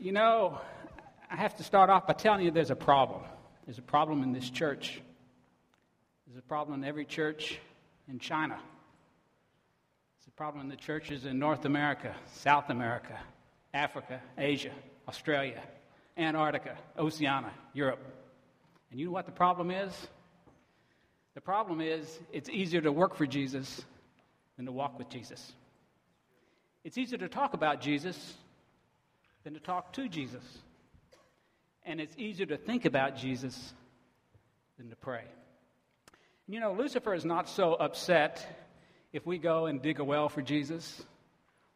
You know, I have to start off by telling you there's a problem. There's a problem in this church. There's a problem in every church in China. There's a problem in the churches in North America, South America, Africa, Asia, Australia, Antarctica, Oceania, Europe. And you know what the problem is? The problem is it's easier to work for Jesus than to walk with Jesus. It's easier to talk about Jesus than to talk to Jesus. And it's easier to think about Jesus than to pray. And you know, Lucifer is not so upset if we go and dig a well for Jesus,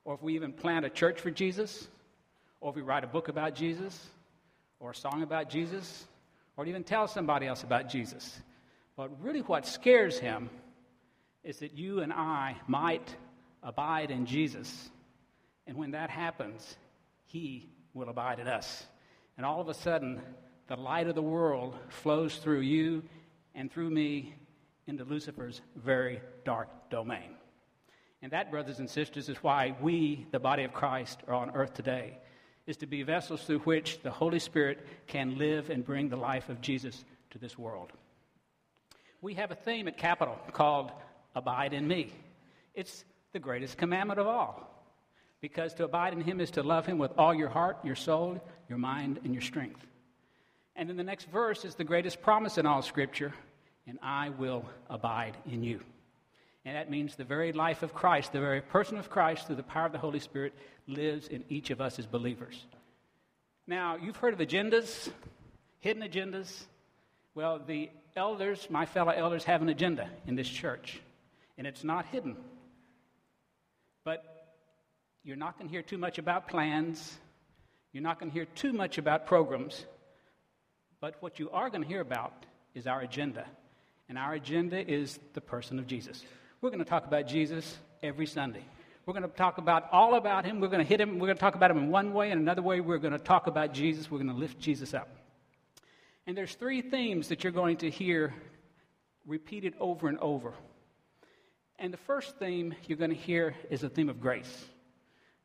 or if we even plant a church for Jesus, or if we write a book about Jesus, or a song about Jesus, or even tell somebody else about Jesus. But really, what scares him is that you and I might abide in Jesus. And when that happens, he will abide in us. And all of a sudden, the light of the world flows through you and through me into Lucifer's very dark domain. And that, brothers and sisters, is why we, the body of Christ, are on earth today, is to be vessels through which the Holy Spirit can live and bring the life of Jesus to this world. We have a theme at Capital called Abide in Me. It's the greatest commandment of all. Because to abide in Him is to love Him with all your heart, your soul, your mind, and your strength. And then the next verse is the greatest promise in all Scripture, and I will abide in you. And that means the very life of Christ, the very person of Christ, through the power of the Holy Spirit, lives in each of us as believers. Now, you've heard of agendas, hidden agendas. Well, the elders, my fellow elders, have an agenda in this church, and it's not hidden. But you're not going to hear too much about plans. You're not going to hear too much about programs. But what you are going to hear about is our agenda. And our agenda is the person of Jesus. We're going to talk about Jesus every Sunday. We're going to talk about all about him. We're going to hit him. We're going to talk about him in one way, and another way, we're going to talk about Jesus. We're going to lift Jesus up. And there's three themes that you're going to hear repeated over and over. And the first theme you're going to hear is the theme of grace.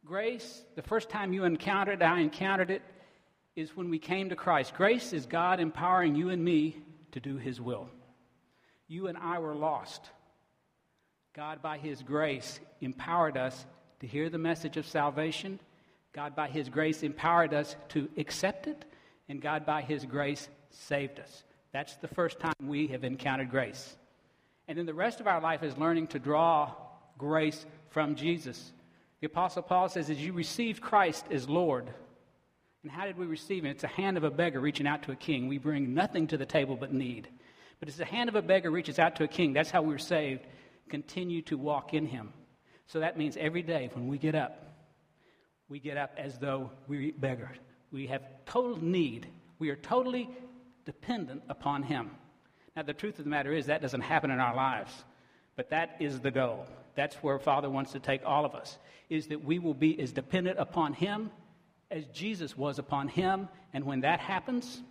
Grace, the first time you encountered it, I encountered it, is when we came to Christ. Grace is God empowering you and me to do His will. You and I were lost. God, by His grace, empowered us to hear the message of salvation. God, by His grace, empowered us to accept it. And God, by His grace, saved us. That's the first time we have encountered grace. And then the rest of our life is learning to draw grace from Jesus. The Apostle Paul says, as you received Christ as Lord, and how did we receive him? It's a hand of a beggar reaching out to a king. We bring nothing to the table but need. But as the hand of a beggar reaches out to a king. That's how we're saved. Continue to walk in him. So that means every day when we get up, we get up as though we're beggars. We have total need. We are totally dependent upon him. Now, the truth of the matter is that doesn't happen in our lives, but that is the goal. That's where Father wants to take all of us, is that we will be as dependent upon Him as Jesus was upon Him. And when that happens,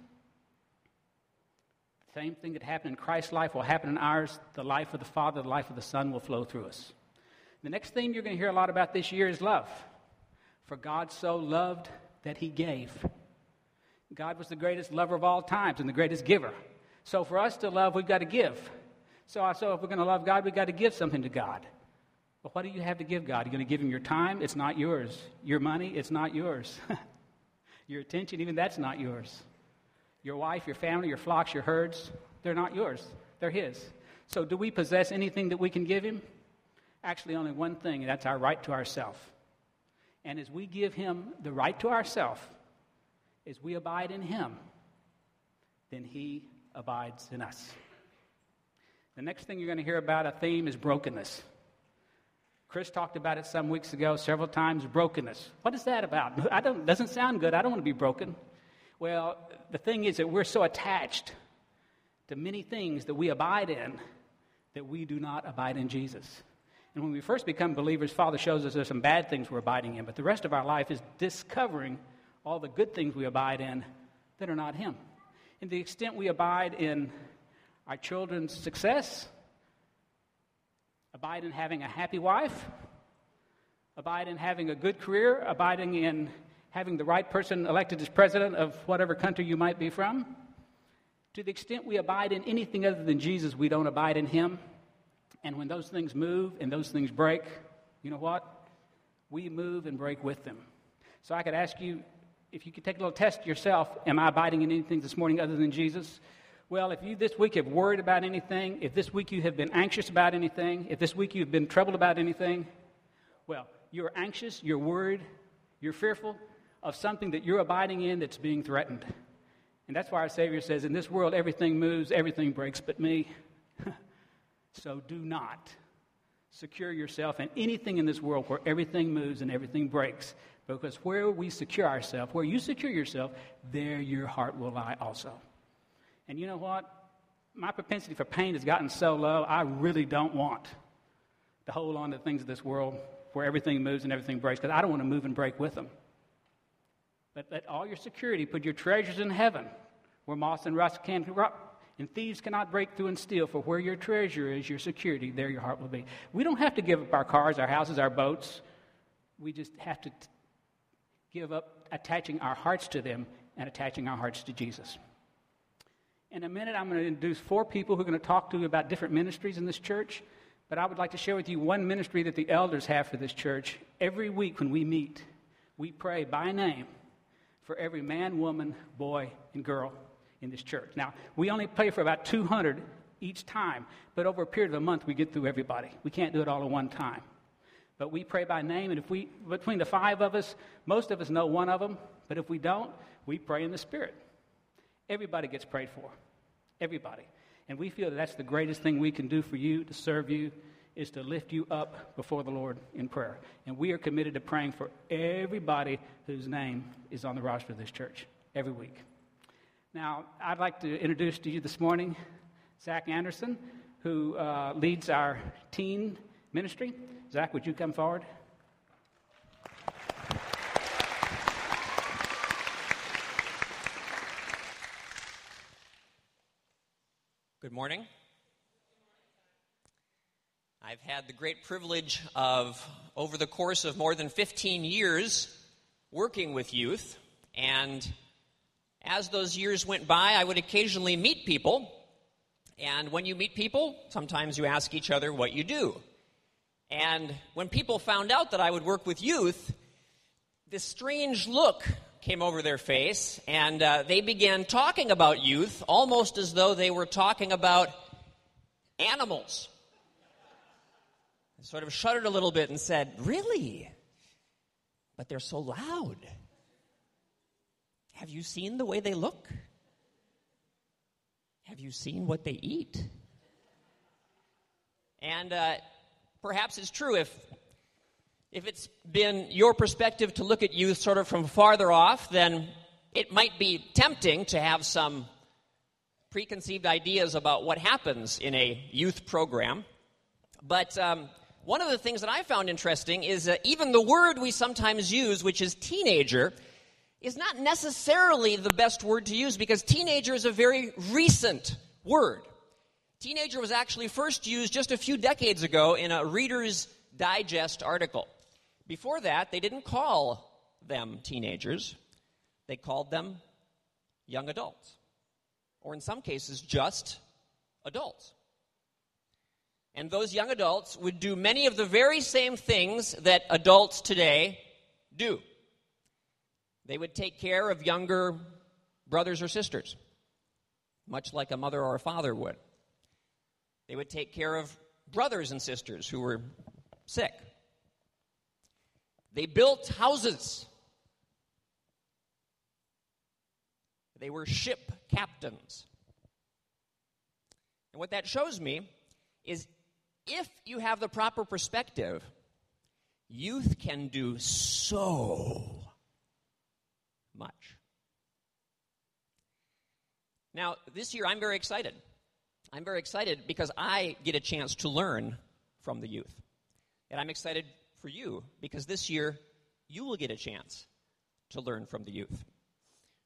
the same thing that happened in Christ's life will happen in ours. The life of the Father, the life of the Son will flow through us. The next thing you're going to hear a lot about this year is love. For God so loved that He gave. God was the greatest lover of all times and the greatest giver. So for us to love, we've got to give. So, so if we're going to love God, we've got to give something to God. But what do you have to give God? You're going to give Him your time? It's not yours. Your money? It's not yours. your attention? Even that's not yours. Your wife, your family, your flocks, your herds? They're not yours. They're His. So, do we possess anything that we can give Him? Actually, only one thing, and that's our right to ourself. And as we give Him the right to ourself, as we abide in Him, then He abides in us. The next thing you're going to hear about a theme is brokenness. Chris talked about it some weeks ago several times brokenness. What is that about? I don't, doesn't sound good. I don't want to be broken. Well, the thing is that we're so attached to many things that we abide in that we do not abide in Jesus. And when we first become believers, Father shows us there's some bad things we're abiding in, but the rest of our life is discovering all the good things we abide in that are not Him. And the extent we abide in our children's success, abide in having a happy wife, abide in having a good career, abiding in having the right person elected as president of whatever country you might be from. To the extent we abide in anything other than Jesus, we don't abide in Him. And when those things move and those things break, you know what? We move and break with them. So I could ask you if you could take a little test yourself Am I abiding in anything this morning other than Jesus? Well, if you this week have worried about anything, if this week you have been anxious about anything, if this week you've been troubled about anything, well, you're anxious, you're worried, you're fearful of something that you're abiding in that's being threatened. And that's why our Savior says, In this world, everything moves, everything breaks, but me. so do not secure yourself in anything in this world where everything moves and everything breaks. Because where we secure ourselves, where you secure yourself, there your heart will lie also. And you know what? My propensity for pain has gotten so low, I really don't want to hold on to things of this world where everything moves and everything breaks, because I don't want to move and break with them. But let all your security, put your treasures in heaven, where moss and rust can corrupt, and thieves cannot break through and steal. For where your treasure is, your security, there your heart will be. We don't have to give up our cars, our houses, our boats. We just have to t- give up attaching our hearts to them and attaching our hearts to Jesus. In a minute, I'm going to introduce four people who are going to talk to you about different ministries in this church. But I would like to share with you one ministry that the elders have for this church. Every week when we meet, we pray by name for every man, woman, boy, and girl in this church. Now, we only pray for about 200 each time, but over a period of a month, we get through everybody. We can't do it all at one time. But we pray by name, and if we, between the five of us, most of us know one of them, but if we don't, we pray in the Spirit. Everybody gets prayed for. Everybody. And we feel that that's the greatest thing we can do for you to serve you is to lift you up before the Lord in prayer. And we are committed to praying for everybody whose name is on the roster of this church every week. Now, I'd like to introduce to you this morning Zach Anderson, who uh, leads our teen ministry. Zach, would you come forward? Good morning. I've had the great privilege of, over the course of more than 15 years, working with youth. And as those years went by, I would occasionally meet people. And when you meet people, sometimes you ask each other what you do. And when people found out that I would work with youth, this strange look came over their face, and uh, they began talking about youth almost as though they were talking about animals. I sort of shuddered a little bit and said, Really? But they're so loud. Have you seen the way they look? Have you seen what they eat? And uh, perhaps it's true if if it's been your perspective to look at youth sort of from farther off, then it might be tempting to have some preconceived ideas about what happens in a youth program. But um, one of the things that I found interesting is that even the word we sometimes use, which is teenager, is not necessarily the best word to use because teenager is a very recent word. Teenager was actually first used just a few decades ago in a Reader's Digest article. Before that, they didn't call them teenagers, they called them young adults, or in some cases, just adults. And those young adults would do many of the very same things that adults today do. They would take care of younger brothers or sisters, much like a mother or a father would. They would take care of brothers and sisters who were sick. They built houses. They were ship captains. And what that shows me is if you have the proper perspective, youth can do so much. Now, this year I'm very excited. I'm very excited because I get a chance to learn from the youth. And I'm excited for you because this year you will get a chance to learn from the youth.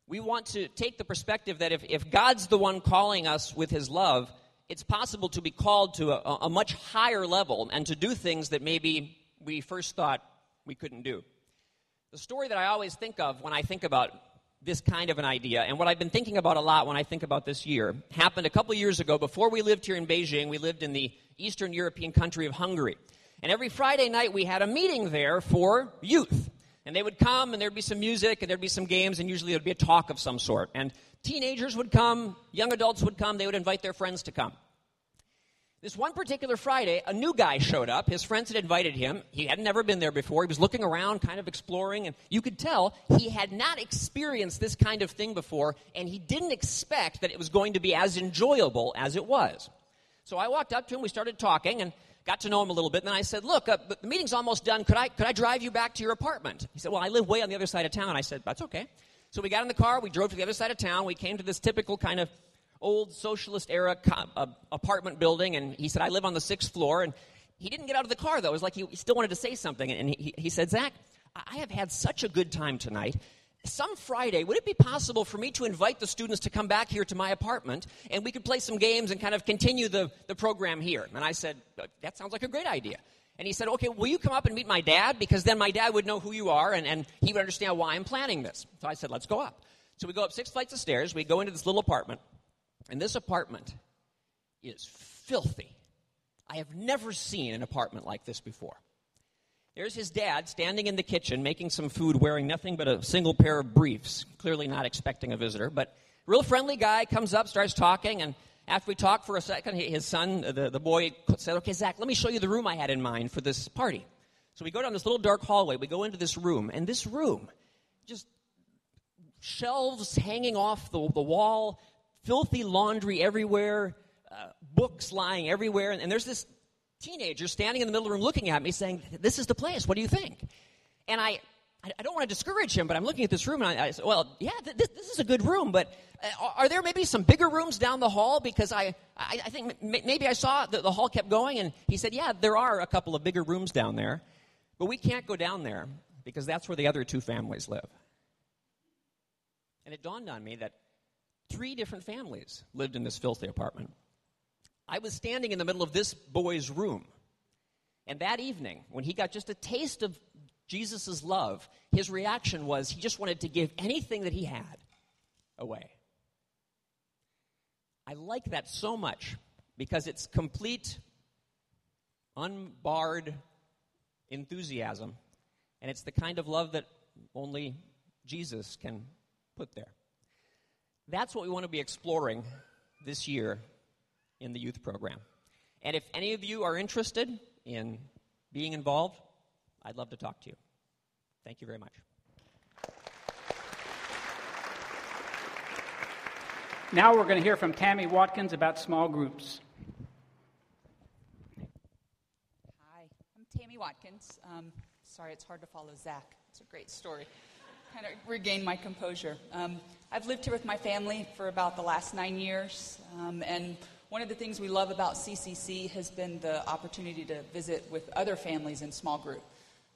We want to take the perspective that if, if God's the one calling us with his love, it's possible to be called to a, a much higher level and to do things that maybe we first thought we couldn't do. The story that I always think of when I think about this kind of an idea, and what I've been thinking about a lot when I think about this year, happened a couple years ago. Before we lived here in Beijing, we lived in the Eastern European country of Hungary. And every Friday night we had a meeting there for youth. And they would come, and there'd be some music, and there'd be some games, and usually there'd be a talk of some sort. And teenagers would come, young adults would come, they would invite their friends to come. This one particular Friday, a new guy showed up. His friends had invited him. He had never been there before. He was looking around, kind of exploring, and you could tell he had not experienced this kind of thing before, and he didn't expect that it was going to be as enjoyable as it was. So I walked up to him, we started talking, and got to know him a little bit. And then I said, Look, uh, the meeting's almost done. Could I, could I drive you back to your apartment? He said, Well, I live way on the other side of town. I said, That's okay. So we got in the car, we drove to the other side of town, we came to this typical kind of old socialist era co- uh, apartment building, and he said, I live on the sixth floor. And he didn't get out of the car, though. It was like he, still wanted to say something. And he, he said, Zach, I have had such a good time tonight. Some Friday, would it be possible for me to invite the students to come back here to my apartment and we could play some games and kind of continue the, the program here? And I said, uh, That sounds like a great idea. And he said, Okay, will you come up and meet my dad? Because then my dad would know who you are and, and he would understand why I'm planning this. So I said, Let's go up. So we go up six flights of stairs. We go into this little apartment. And this apartment is filthy. I have never seen an apartment like this before. There's his dad standing in the kitchen making some food wearing nothing but a single pair of briefs, clearly not expecting a visitor. But real friendly guy comes up, starts talking, and after we talk for a second, his son, the, the boy, said, Okay, Zach, let me show you the room I had in mind for this party. So we go down this little dark hallway, we go into this room, and this room, just shelves hanging off the, the wall, filthy laundry everywhere, uh, books lying everywhere, and, and, there's this teenager standing in the middle of the room looking at me saying, This is the place, what do you think? And I, I don't want to discourage him, but I'm looking at this room and I, I said, Well, yeah, th- this, this, is a good room, but uh, are there maybe some bigger rooms down the hall? Because I, I, I think m- maybe I saw that the hall kept going, and he said, Yeah, there are a couple of bigger rooms down there, but we can't go down there because that's where the other two families live. And it dawned on me that Three different families lived in this filthy apartment. I was standing in the middle of this boy's room. And that evening, when he got just a taste of Jesus' love, his reaction was he just wanted to give anything that he had away. I like that so much because it's complete, unbarred enthusiasm. And it's the kind of love that only Jesus can put there. That's what we want to be exploring this year in the youth program. And if any of you are interested in being involved, I'd love to talk to you. Thank you very much. Now we're going to hear from Tammy Watkins about small groups. Hi, I'm Tammy Watkins. Um, sorry, it's hard to follow Zach. It's a great story kind of regain my composure. Um, I've lived here with my family for about the last nine years, um, and one of the things we love about CCC has been the opportunity to visit with other families in small group.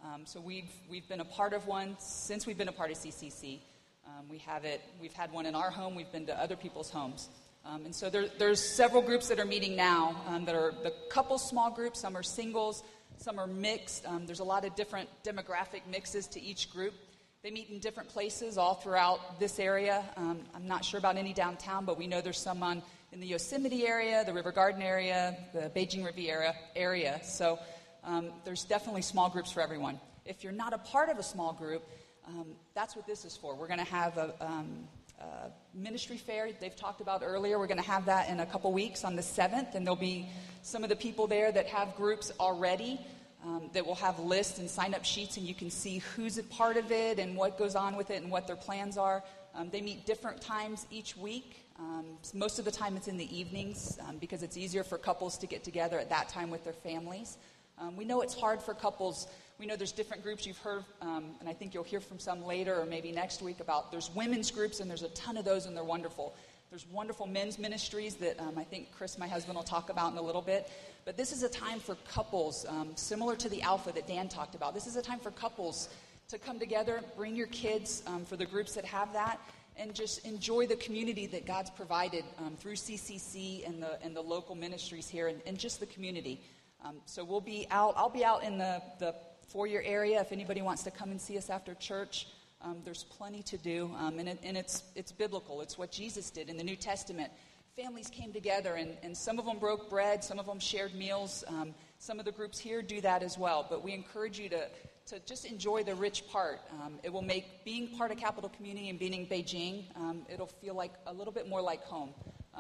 Um, so we've we've been a part of one since we've been a part of CCC. Um, we have it. We've had one in our home. We've been to other people's homes. Um, and so there, there's several groups that are meeting now um, that are the couple small groups. Some are singles. Some are mixed. there's a lot of different demographic mixes to each group. They meet in different places all throughout this area. Um, I'm not sure about any downtown, but we know there's some on, in the Yosemite area, the River Garden area, the Beijing Riviera area. So um, there's definitely small groups for everyone. If you're not a part of a small group, um, that's what this is for. We're going to have a, um, a, ministry fair they've talked about earlier. We're going to have that in a couple weeks on the 7th, and there'll be some of the people there that have groups already um, that will have lists and sign up sheets, and you can see who's a part of it and what goes on with it and what their plans are. Um, they meet different times each week. Um, most of the time, it's in the evenings um, because it's easier for couples to get together at that time with their families. Um, we know it's hard for couples. We know there's different groups you've heard, um, and I think you'll hear from some later or maybe next week about there's women's groups, and there's a ton of those, and they're wonderful. There's wonderful men's ministries that um, I think Chris, my husband, will talk about in a little bit. But this is a time for couples, um, similar to the Alpha that Dan talked about. This is a time for couples to come together, bring your kids for the groups that have that, and just enjoy the community that God's provided um, through CCC and the, and the local ministries here and, and just the community. Um, so we'll be out, I'll be out in the, the foyer area if anybody wants to come and see us after church. Um, there's plenty to do, um, and, it, and it's, it's biblical. It's what Jesus did in the New Testament. Families came together, and, and some of them broke bread, some of them shared meals. Um, some of the groups here do that as well, but we encourage you to, to just enjoy the rich part. Um, it will make being part of Capital Community and being in Beijing, um, it'll feel like a little bit more like home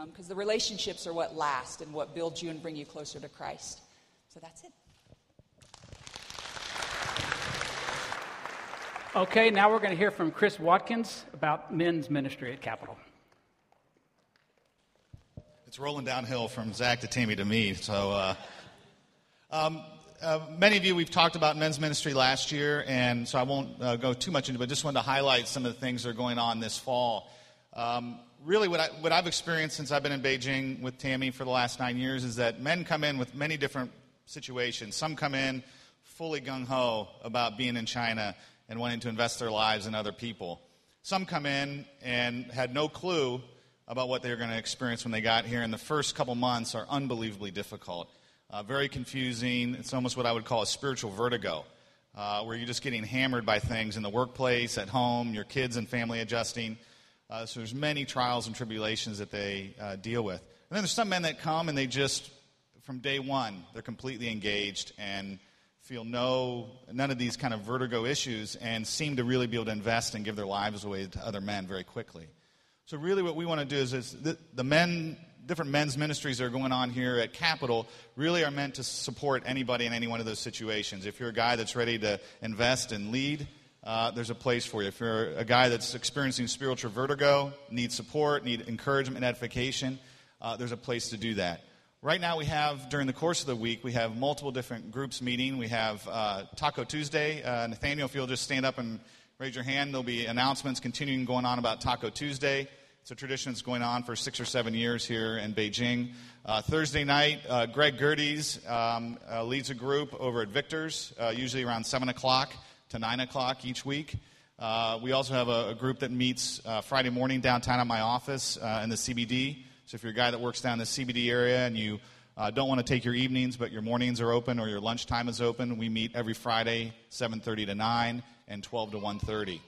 because um, the relationships are what last and what build you and bring you closer to Christ. So that's it. Okay, now we're going to hear from Chris Watkins about men's ministry at Capital. It's rolling downhill from Zach to Tammy to me. So, uh, um, uh, many of you, we've talked about men's ministry last year, and so I won't uh, go too much into it, but just wanted to highlight some of the things that are going on this fall. Um, really, what, I, what I've experienced since I've been in Beijing with Tammy for the last nine years is that men come in with many different situations. Some come in fully gung ho about being in China and wanting to invest their lives in other people. Some come in and had no clue about what they were going to experience when they got here, and the first couple months are unbelievably difficult. Uh, very confusing. It's almost what I would call a spiritual vertigo, uh, where you're just getting hammered by things in the workplace, at home, your kids and family adjusting. Uh, so there's many trials and tribulations that they uh, deal with. And then there's some men that come and they just, from day one, they're completely engaged and feel no none of these kind of vertigo issues and seem to really be able to invest and give their lives away to other men very quickly. So really what we want to do is, is the, the men different men's ministries that are going on here at Capital really are meant to support anybody in any one of those situations. If you're a guy that's ready to invest and lead, uh, there's a place for you. If you're a guy that's experiencing spiritual vertigo, need support, need encouragement edification, uh, there's a place to do that. Right now, we have, during the course of the week, we have multiple different groups meeting. We have uh, Taco Tuesday. Uh, Nathaniel, if you'll just stand up and raise your hand, there'll be announcements continuing going on about Taco Tuesday. It's a tradition that's going on for six or seven years here in Beijing. Uh, Thursday night, uh, Greg Gerdes um, uh, leads a group over at Victor's, uh, usually around 7 o'clock to 9 o'clock each week. we also have a, a group that meets Friday morning downtown at my office in the CBD. So if you're a guy that works down in the CBD area and you uh, don't want to take your evenings, but your mornings are open or your lunchtime is open, we meet every Friday, 7:30 to 9 and 12 to 1:30.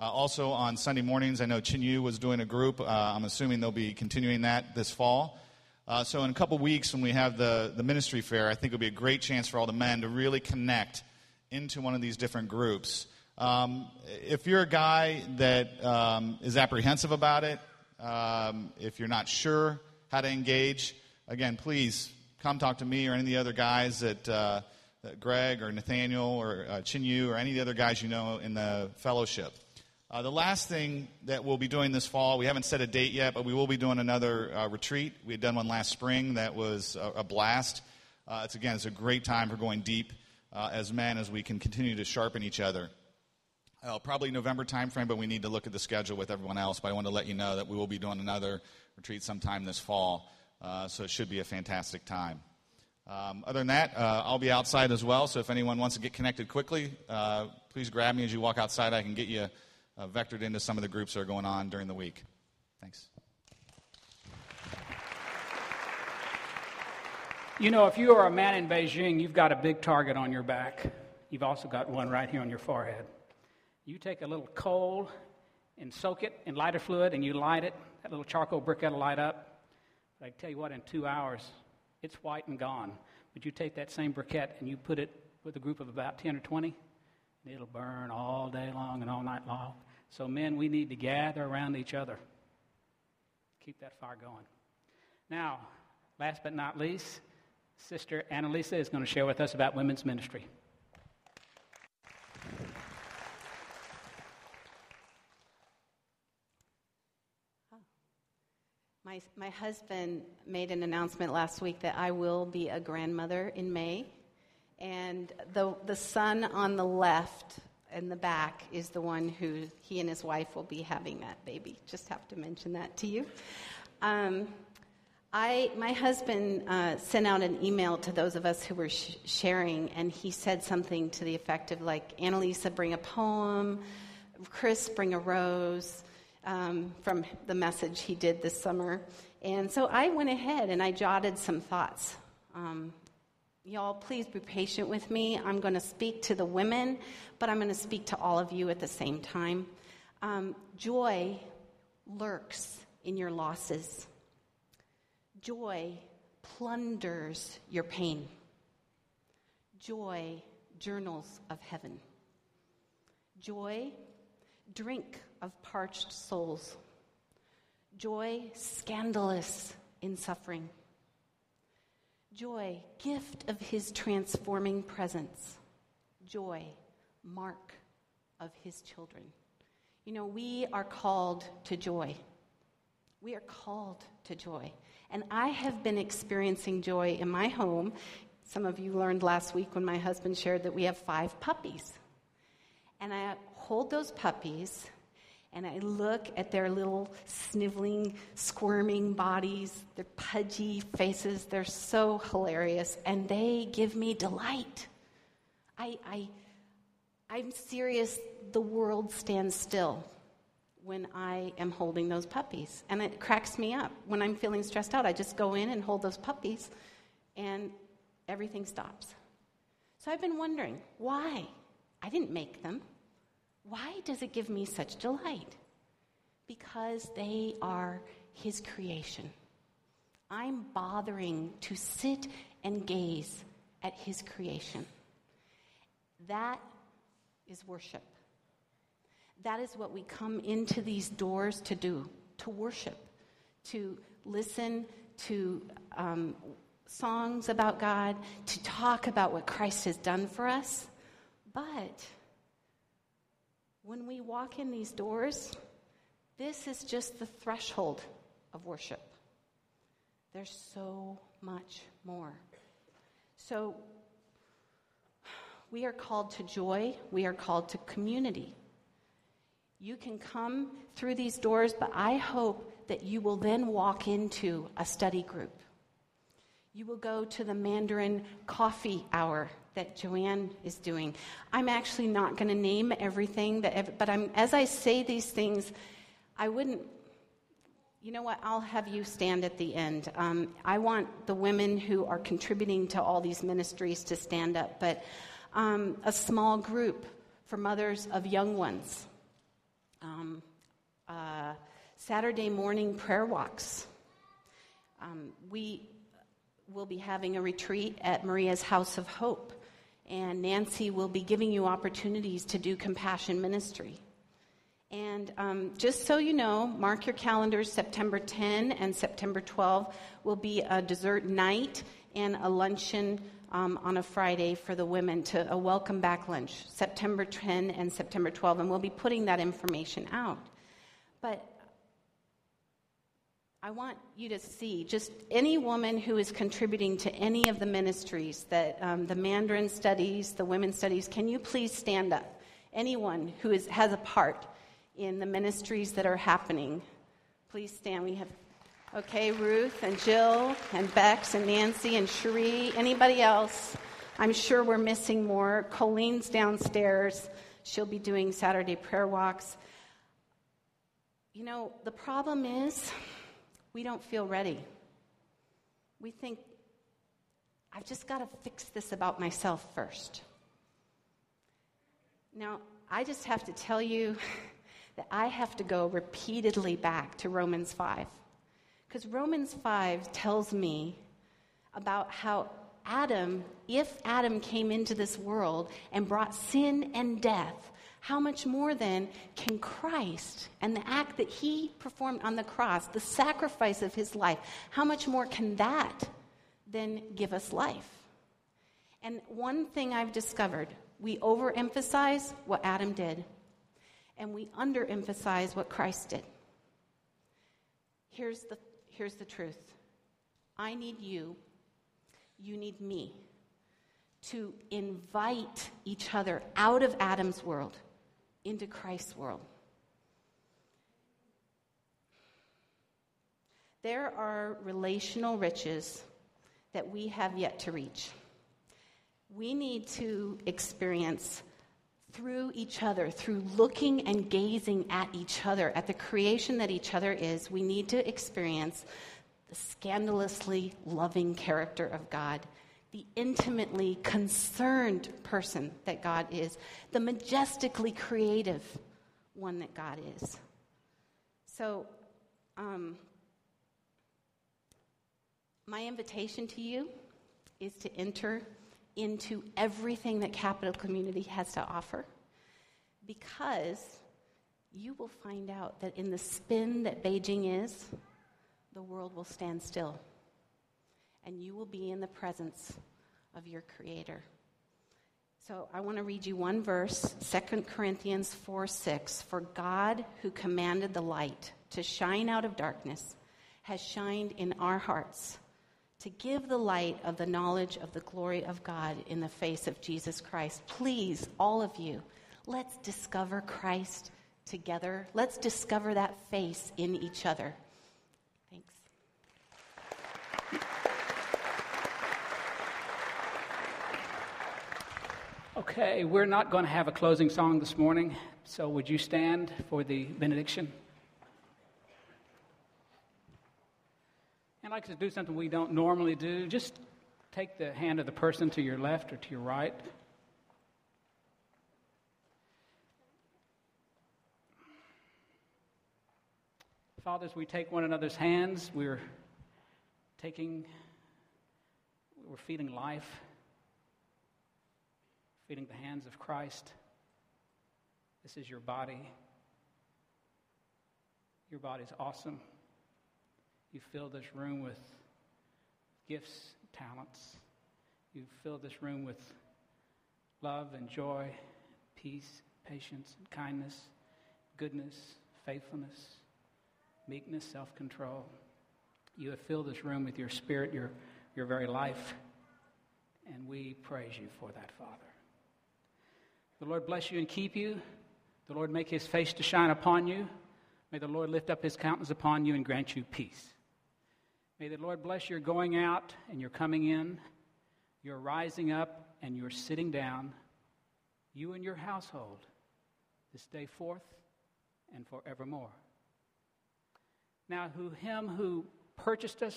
Uh, also on Sunday mornings, I know Chin Yu was doing a group. Uh, I'm assuming they'll be continuing that this fall. Uh, so in a couple weeks, when we have the, the ministry fair, I think it'll be a great chance for all the men to really connect into one of these different groups. Um, if you're a guy that um, is apprehensive about it, um, if you're not sure how to engage, again, please come talk to me or any of the other guys that, uh, Greg or Nathaniel or uh, Chin Yu or any of the other guys you know in the fellowship. Uh, the last thing that we'll be doing this fall, we haven't set a date yet, but we will be doing another uh, retreat. We had done one last spring that was a, a blast. Uh, it's again, it's a great time for going deep uh, as men as we can continue to sharpen each other uh, probably November timeframe, but we need to look at the schedule with everyone else. But I want to let you know that we will be doing another retreat sometime this fall, uh, so it should be a fantastic time. Um, other than that, uh, I'll be outside as well, so if anyone wants to get connected quickly, uh, please grab me as you walk outside. I can get you uh, vectored into some of the groups that are going on during the week. Thanks. You know, if you are a man in Beijing, you've got a big target on your back. You've also got one right here on your forehead. You take a little coal and soak it in lighter fluid and you light it. That little charcoal briquette will light up. But I tell you what, in two hours, it's white and gone. But you take that same briquette and you put it with a group of about 10 or 20, and it'll burn all day long and all night long. So, men, we need to gather around each other. Keep that fire going. Now, last but not least, Sister Annalisa is going to share with us about women's ministry. My, my husband made an announcement last week that I will be a grandmother in May. And the, the son on the left in the back is the one who he and his wife will be having that baby. Just have to mention that to you. Um, I, my husband uh, sent out an email to those of us who were sh- sharing, and he said something to the effect of like, Annalisa, bring a poem, Chris, bring a rose um, from the message he did this summer. And so I went ahead and I jotted some thoughts. Um, y'all, please be patient with me. I'm going to speak to the women, but I'm going to speak to all of you at the same time. Um, joy lurks in your losses, joy plunders your pain. Joy, journals of heaven. Joy, drink of parched souls. Joy, scandalous in suffering. Joy, gift of his transforming presence. Joy, mark of his children. You know, we are called to joy. We are called to joy. And I have been experiencing joy in my home. Some of you learned last week when my husband shared that we have five puppies. And I hold those puppies and I look at their little sniveling, squirming bodies, their pudgy faces. They're so hilarious, and they give me delight. I, I, I'm serious, the world stands still when I am holding those puppies. And it cracks me up. When I'm feeling stressed out, I just go in and hold those puppies, and everything stops. So I've been wondering why? I didn't make them. Why does it give me such delight? Because they are His creation. I'm bothering to sit and gaze at His creation. That is worship. That is what we come into these doors to do to worship, to listen to um, songs about God, to talk about what Christ has done for us. But when we walk in these doors, this is just the threshold of worship. There's so much more. So, we are called to joy, we are called to community. You can come through these doors, but I hope that you will then walk into a study group. You will go to the Mandarin coffee hour that Joanne is doing. I'm actually not going to name everything, that, but I'm, as I say these things, I wouldn't. You know what? I'll have you stand at the end. Um, I want the women who are contributing to all these ministries to stand up, but um, a small group for mothers of young ones um, uh, Saturday morning prayer walks. Um, we will be having a retreat at Maria's House of Hope, and Nancy will be giving you opportunities to do compassion ministry. And um, just so you know, mark your calendars September 10 and September 12 will be a dessert night and a luncheon um, on a Friday for the women to a welcome back lunch, September 10 and September 12, and we'll be putting that information out. But I want you to see just any woman who is contributing to any of the ministries that um, the Mandarin studies, the women's studies, can you please stand up? Anyone who is, has a part in the ministries that are happening, please stand. We have Okay, Ruth and Jill and Bex and Nancy and Cherie. Anybody else? I'm sure we're missing more. Colleen's downstairs. She'll be doing Saturday prayer walks. You know, the problem is we don't feel ready. We think, I've just got to fix this about myself first. Now, I just have to tell you that I have to go repeatedly back to Romans 5 because Romans 5 tells me about how Adam, if Adam came into this world and brought sin and death, how much more then can Christ and the act that he performed on the cross, the sacrifice of his life, how much more can that then give us life? And one thing I've discovered we overemphasize what Adam did, and we underemphasize what Christ did. Here's the here's the truth I need you, you need me to invite each other out of Adam's world into Christ's world. There are relational riches that we have yet to reach. We need to experience through each other, through looking and gazing at each other, at the creation that each other is, we need to experience the scandalously loving character of God, the intimately concerned person that God is, the majestically creative one that God is. So, um, my invitation to you is to enter into everything that Capital Community has to offer because you will find out that in the spin that Beijing is, the world will stand still and you will be in the presence of your Creator. So I want to read you one verse, 2 Corinthians 4 6. For God, who commanded the light to shine out of darkness, has shined in our hearts to give the light of the knowledge of the glory of God in the face of Jesus Christ. Please, all of you, let's discover Christ together. Let's discover that face in each other. Thanks. Okay, we're not going to have a closing song this morning, so would you stand for the benediction? I'd like to do something we don't normally do. Just take the hand of the person to your left or to your right. Fathers, we take one another's hands. We're taking, we're feeding life, feeding the hands of Christ. This is your body. Your body's awesome. You fill this room with gifts, talents. You fill this room with love and joy, peace, patience, and kindness, goodness, faithfulness, meekness, self control. You have filled this room with your spirit, your, your very life, and we praise you for that, Father. The Lord bless you and keep you. The Lord make his face to shine upon you. May the Lord lift up his countenance upon you and grant you peace. May the Lord bless your going out and your coming in, your rising up and your sitting down, you and your household, this day forth and forevermore. Now, who him who purchased us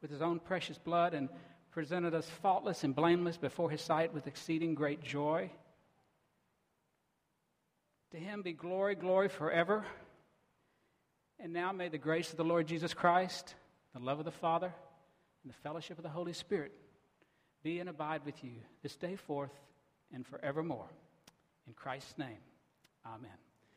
with his own precious blood and presented us faultless and blameless before his sight with exceeding great joy. To him be glory, glory forever. And now may the grace of the Lord Jesus Christ the love of the Father, and the fellowship of the Holy Spirit be and abide with you this day forth and forevermore. In Christ's name, amen.